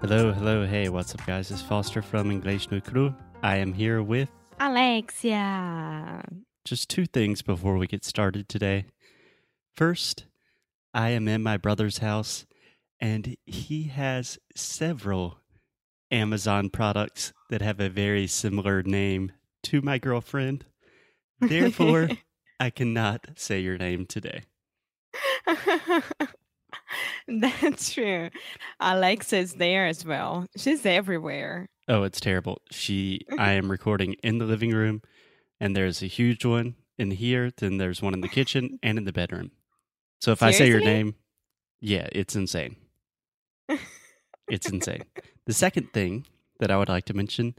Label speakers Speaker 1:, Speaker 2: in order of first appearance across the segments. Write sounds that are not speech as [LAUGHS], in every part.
Speaker 1: Hello, hello, hey, what's up, guys? It's Foster from English no Crew. I am here with
Speaker 2: Alexia.
Speaker 1: just two things before we get started today. First, I am in my brother's house, and he has several Amazon products that have a very similar name to my girlfriend. [LAUGHS] Therefore, I cannot say your name today. [LAUGHS] [LAUGHS]
Speaker 2: That's true. Alexa's there as well. She's everywhere.
Speaker 1: Oh, it's terrible. She I am [LAUGHS] recording in the living room and there's a huge one in here, then there's one in the kitchen [LAUGHS] and in the bedroom. So if I say your name, yeah, it's insane. It's insane. the second thing that I would like to mention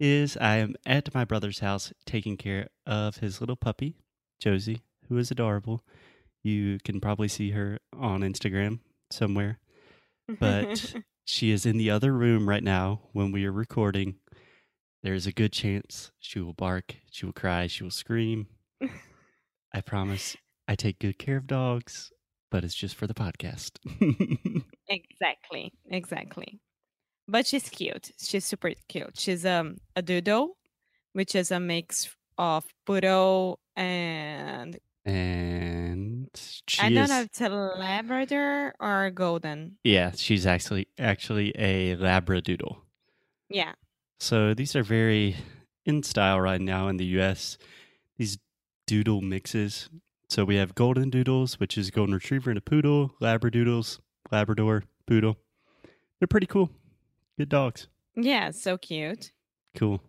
Speaker 1: is I am at my brother's house taking care of his little puppy, Josie, who is adorable. You can probably see her on Instagram somewhere. But [LAUGHS] she is in the other room right now when we are recording. There's a good chance she will bark, she will cry, she will scream. [LAUGHS] I promise I take good care of dogs, but it's just for the podcast. [LAUGHS]
Speaker 2: exactly. Exactly. But she's cute. She's super cute. She's um a doodle, which is a mix of poodle and
Speaker 1: and she
Speaker 2: I don't
Speaker 1: is,
Speaker 2: know if it's a Labrador or a golden.
Speaker 1: yeah, she's actually actually a labradoodle.
Speaker 2: Yeah.
Speaker 1: So these are very in style right now in the US. These doodle mixes. So we have golden doodles, which is golden retriever and a poodle, labradoodles, labrador, poodle. They're pretty cool. Good dogs.
Speaker 2: Yeah, so cute.
Speaker 1: Cool.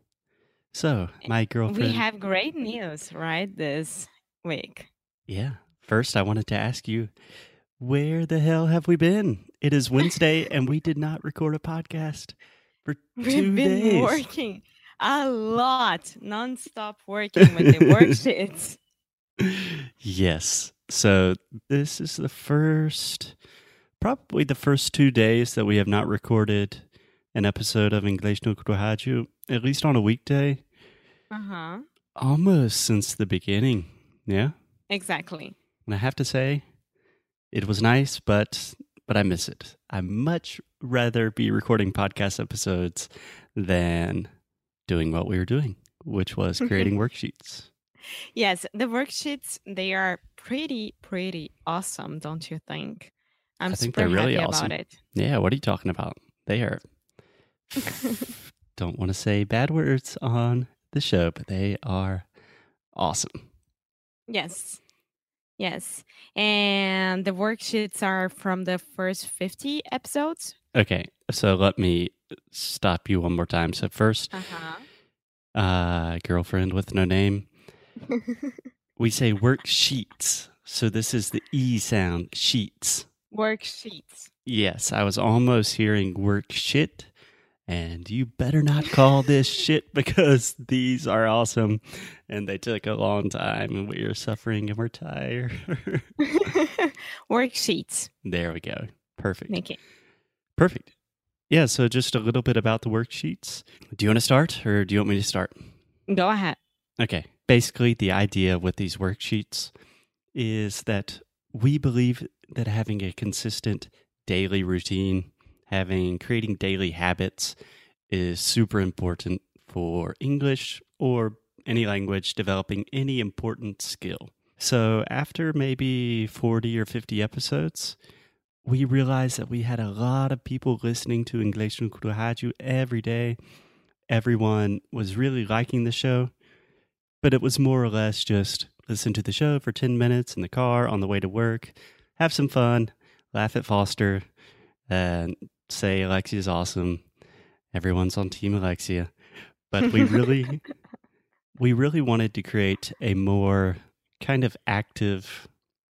Speaker 1: So eh, my girlfriend.
Speaker 2: We have great news, right? This week.
Speaker 1: yeah. First, I wanted to ask you, where the hell have we been? It is Wednesday, [LAUGHS] and we did not record a podcast for
Speaker 2: We've
Speaker 1: two
Speaker 2: been
Speaker 1: days.
Speaker 2: working a lot, non-stop working with the worksheets. [LAUGHS]
Speaker 1: yes. So this is the first, probably the first two days that we have not recorded an episode of English no Rádio, at least on a weekday,
Speaker 2: Uh-huh.
Speaker 1: almost since the beginning. Yeah.
Speaker 2: Exactly.
Speaker 1: And I have to say, it was nice, but but I miss it. I much rather be recording podcast episodes than doing what we were doing, which was [LAUGHS] creating worksheets.
Speaker 2: Yes, the worksheets they are pretty pretty awesome, don't you think? I'm
Speaker 1: I think they're really
Speaker 2: happy
Speaker 1: awesome.
Speaker 2: about it.
Speaker 1: Yeah, what are you talking about? They are [LAUGHS] [LAUGHS] don't want to say bad words on the show, but they are awesome.
Speaker 2: Yes. Yes. And the worksheets are from the first 50 episodes.
Speaker 1: Okay, so let me stop you one more time. So first,
Speaker 2: Uh-huh.
Speaker 1: uh girlfriend with no name, [LAUGHS] we say worksheets. So this is the E sound, sheets.
Speaker 2: worksheets.
Speaker 1: Yes, I was almost hearing work shit. And you better not call this shit because these are awesome and they took a long time and we are suffering and we're tired. [LAUGHS]
Speaker 2: worksheets.
Speaker 1: there we go. Perfect.
Speaker 2: Okay.
Speaker 1: Perfect. Yeah, so just a little bit about the worksheets. Do you want to start or do you want me to start?
Speaker 2: Go ahead.
Speaker 1: Okay. Basically, the idea with these worksheets is that we believe that having a consistent daily routine, having creating daily habits is super important for English or any language developing any important skill. So, after maybe 40 or 50 episodes, we realized that we had a lot of people listening to English no Rádio every day. Everyone was really liking the show but it was more or less just listen to the show for 10 minutes in the car on the way to work, have some fun, laugh at Foster, and say Alexia's awesome. Everyone's on team Alexia. But we really [LAUGHS] we really wanted to create a more kind of active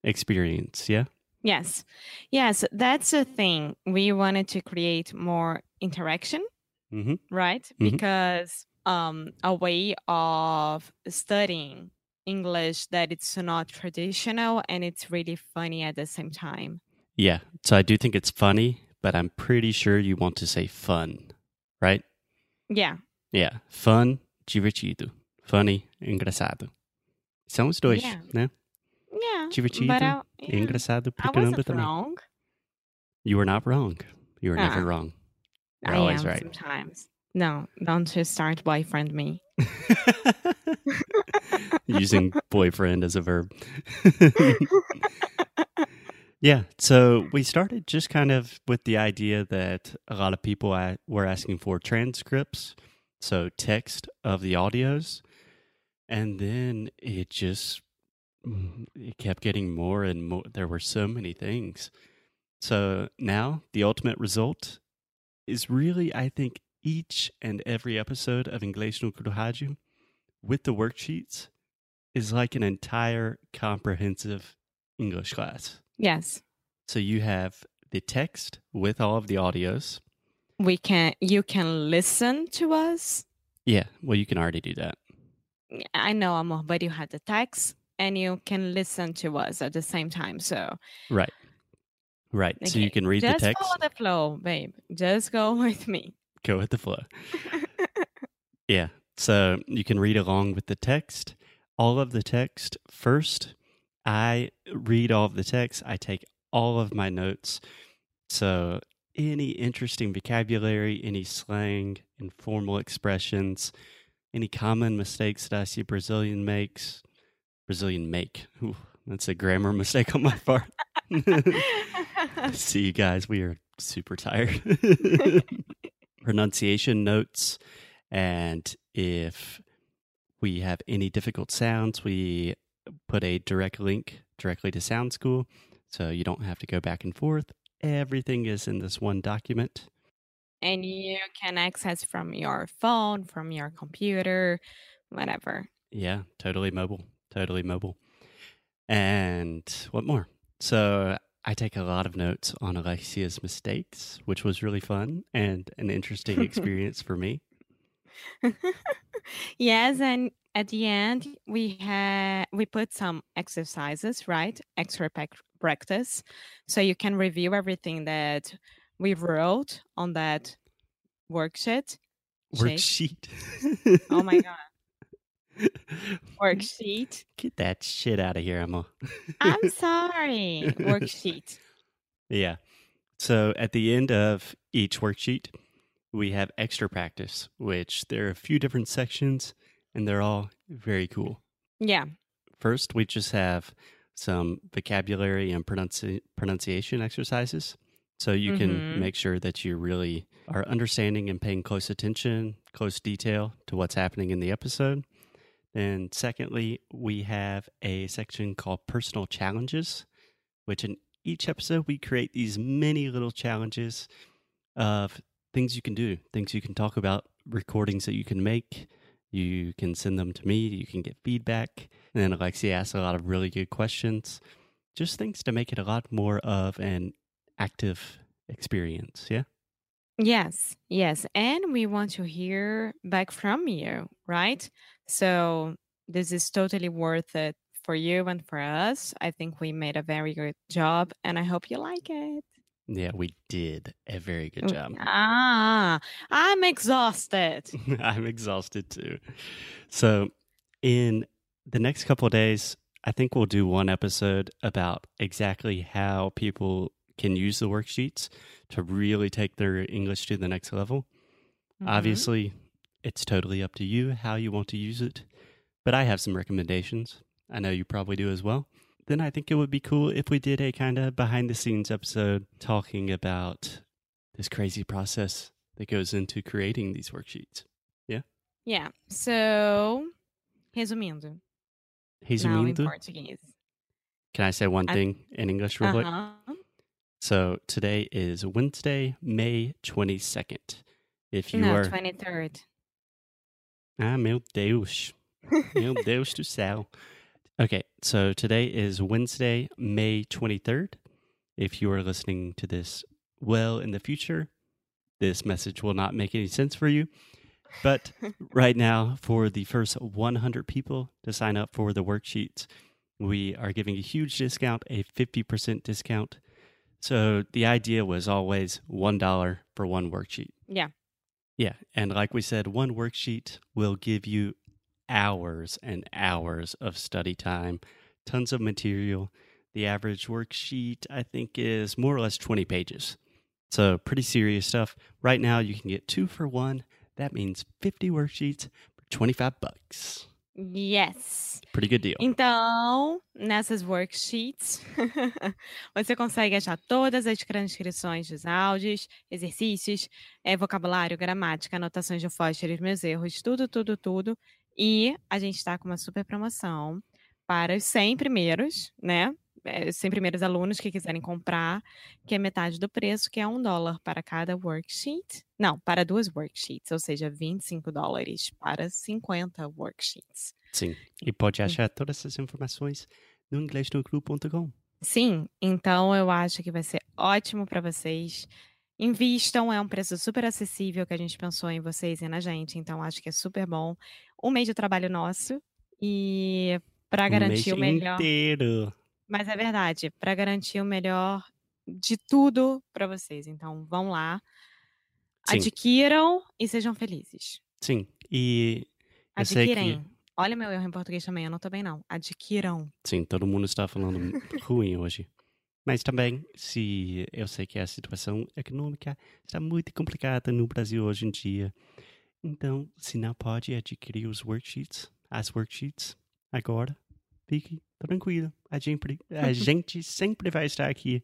Speaker 1: experience, yeah?
Speaker 2: Yes. Yes, that's the thing. We wanted to create more interaction,
Speaker 1: hmm
Speaker 2: right?
Speaker 1: Mhm.
Speaker 2: Because um a way of studying English that it's not traditional and it's really funny at the same time.
Speaker 1: Yeah. So I do think it's funny, but I'm pretty sure you want to say fun, right?
Speaker 2: Yeah.
Speaker 1: Yeah. Fun, divertido. Funny, engraçado. São os dois,
Speaker 2: Yeah.
Speaker 1: né?
Speaker 2: Yeah.
Speaker 1: Divertido,
Speaker 2: But I, yeah,
Speaker 1: Engraçado pra caramba
Speaker 2: wasn't
Speaker 1: também.
Speaker 2: wrong.
Speaker 1: You were not wrong. You were never
Speaker 2: Ah.
Speaker 1: wrong. You're
Speaker 2: I
Speaker 1: always
Speaker 2: am
Speaker 1: right.
Speaker 2: sometimes. No, don't just start boyfriend me. [LAUGHS]
Speaker 1: Using boyfriend as a verb. [LAUGHS] [LAUGHS] yeah. So we started just kind of with the idea that a lot of people were asking for transcripts, so text of the audios. And then it just mm, it kept getting more and more. There were so many things. So now the ultimate result is really, I think, each and every episode of Inglês no Rádio with the worksheets is like an entire comprehensive English class.
Speaker 2: Yes.
Speaker 1: So you have the text with all of the audios.
Speaker 2: We can you can listen to us.
Speaker 1: Yeah, well, you can already do that.
Speaker 2: I know amor, but you have the text and you can listen to us at the same time. So
Speaker 1: Right. Right. So you can read the text.
Speaker 2: just follow the flow, babe. Just go [LAUGHS] with me.
Speaker 1: go with the flow. [LAUGHS] Yeah. So you can read along with the text. All of the text first. I read all of the text. I take all of my notes. So any interesting vocabulary, any slang, informal expressions, any common mistakes that I see Brazilian makes, Brazilian make. Ooh, that's a grammar [LAUGHS] mistake on my part. [LAUGHS] [LAUGHS] See you guys, we are super tired. Pronunciation notes, and if we have any difficult sounds, we put a direct link directly to Sound School, so you don't have to go back and forth. Everything is in this one document.
Speaker 2: and you can access from your phone, from your computer, whatever.
Speaker 1: Yeah, totally mobile. Totally mobile. And what more? So I take a lot of notes on Alexia's mistakes, which was really fun and an interesting [LAUGHS] experience for me. [LAUGHS]
Speaker 2: yes, and at the end we had we put some exercises, right? Extra practice, so you can review everything that we wrote on that worksheet.
Speaker 1: Worksheet.
Speaker 2: Oh my god, [LAUGHS] worksheet.
Speaker 1: Get that shit out of here, Emma.
Speaker 2: I'm [LAUGHS] sorry, worksheet.
Speaker 1: Yeah. So at the end of each worksheet, we have extra practice, which there are a few different sections and they're all very cool.
Speaker 2: Yeah,
Speaker 1: First, we just have some vocabulary and pronunci- pronunciation exercises. So you can
Speaker 2: Mhm.
Speaker 1: make sure that you really are understanding and paying close attention, close detail to what's happening in the episode. And secondly, we have a section called personal challenges, which in each episode we create these many little challenges of things you can do, things you can talk about, recordings that you can make. You can send them to me, you can get feedback. And then Alexia asks a lot of really good questions, just things to make it a lot more of an active experience. Yeah.
Speaker 2: Yes, yes. And we want to hear back from you, right? So this is totally worth it for you and for us. I think we made a very good job and I hope you like it.
Speaker 1: Yeah, we did a very good
Speaker 2: Mm,
Speaker 1: job.
Speaker 2: Ah, I'm exhausted. [LAUGHS]
Speaker 1: I'm exhausted too. So, in the next couple of days, I think we'll do one episode about exactly how people can use the worksheets to really take their English to the next level.
Speaker 2: Mhm.
Speaker 1: Obviously, it's totally up to you how you want to use it, but I have some recommendations. I know you probably do as well. Then I think it would be cool if we did a kind of behind the scenes episode talking about this crazy process that goes into creating these worksheets.
Speaker 2: Yeah. Yeah. So, resumindo, now in
Speaker 1: Resumindo,
Speaker 2: Portuguese.
Speaker 1: can I say one
Speaker 2: I-
Speaker 1: thing in English real quick?
Speaker 2: Uh-huh.
Speaker 1: So today is Wednesday, May 22nd. If you
Speaker 2: No,
Speaker 1: are.
Speaker 2: 23rd.
Speaker 1: Ah, meu Deus. [LAUGHS] Meu Deus do céu. Okay, so today is Wednesday, May 23rd. If you are listening to this well in the future, this message will not make any sense for you. But [LAUGHS] right now, for the first 100 people to sign up for the worksheets, we are giving a huge discount, a 50% discount. So the idea was always $1 for one worksheet.
Speaker 2: Yeah.
Speaker 1: Yeah. And like we said, one worksheet will give you hours and hours of study time, tons of material. The average worksheet, I think, is more or less 20 pages. So, pretty serious stuff. Right now, you can get two for one. That means 50 worksheets for 25 bucks.
Speaker 2: Yes.
Speaker 1: Pretty good deal.
Speaker 2: Então, nessas worksheets, [LAUGHS] você consegue achar todas as transcrições dos áudios, exercícios, é, vocabulário, gramática, anotações de Foster, meus erros, tudo, tudo, tudo. E a gente está com uma super promoção para os 100 primeiros, né? É, 100 primeiros alunos que quiserem comprar, que é metade do preço, que é um dólar para cada worksheet. Não, para duas worksheets, ou seja, 25 dólares para 50 worksheets.
Speaker 1: Sim. E pode achar todas essas informações no inglesnocru.com.
Speaker 2: Sim, então eu acho que vai ser ótimo para vocês. Invistam, é um preço super acessível que a gente pensou em vocês e na gente, então acho que é super bom. Um mês de trabalho nosso e para garantir
Speaker 1: um
Speaker 2: o melhor.
Speaker 1: inteiro.
Speaker 2: Mas é verdade, para garantir o melhor de tudo para vocês. Então, vão lá,
Speaker 1: Sim.
Speaker 2: adquiram e sejam felizes.
Speaker 1: Sim. E sei que
Speaker 2: Adquirem. Olha meu erro em português também, eu não tô bem não. Adquiram.
Speaker 1: Sim, todo mundo está falando [LAUGHS] ruim hoje. Mas também, se eu sei que a situação econômica está muito complicada no Brasil hoje em dia. Então, se não pode adquirir os worksheets, as worksheets, agora, fique tranquilo. A gente, a [LAUGHS] gente sempre vai estar aqui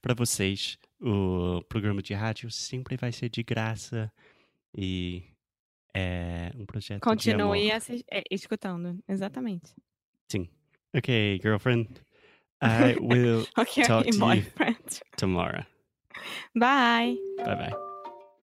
Speaker 1: para vocês. O programa de rádio sempre vai ser de graça e é um projeto de
Speaker 2: Continue
Speaker 1: amor.
Speaker 2: assi- é, escutando. Exatamente.
Speaker 1: Sim. Okay, girlfriend. I [LAUGHS] will
Speaker 2: Ok,
Speaker 1: Talk to you.
Speaker 2: boyfriend.
Speaker 1: tomorrow.
Speaker 2: Bye.
Speaker 1: Bye bye.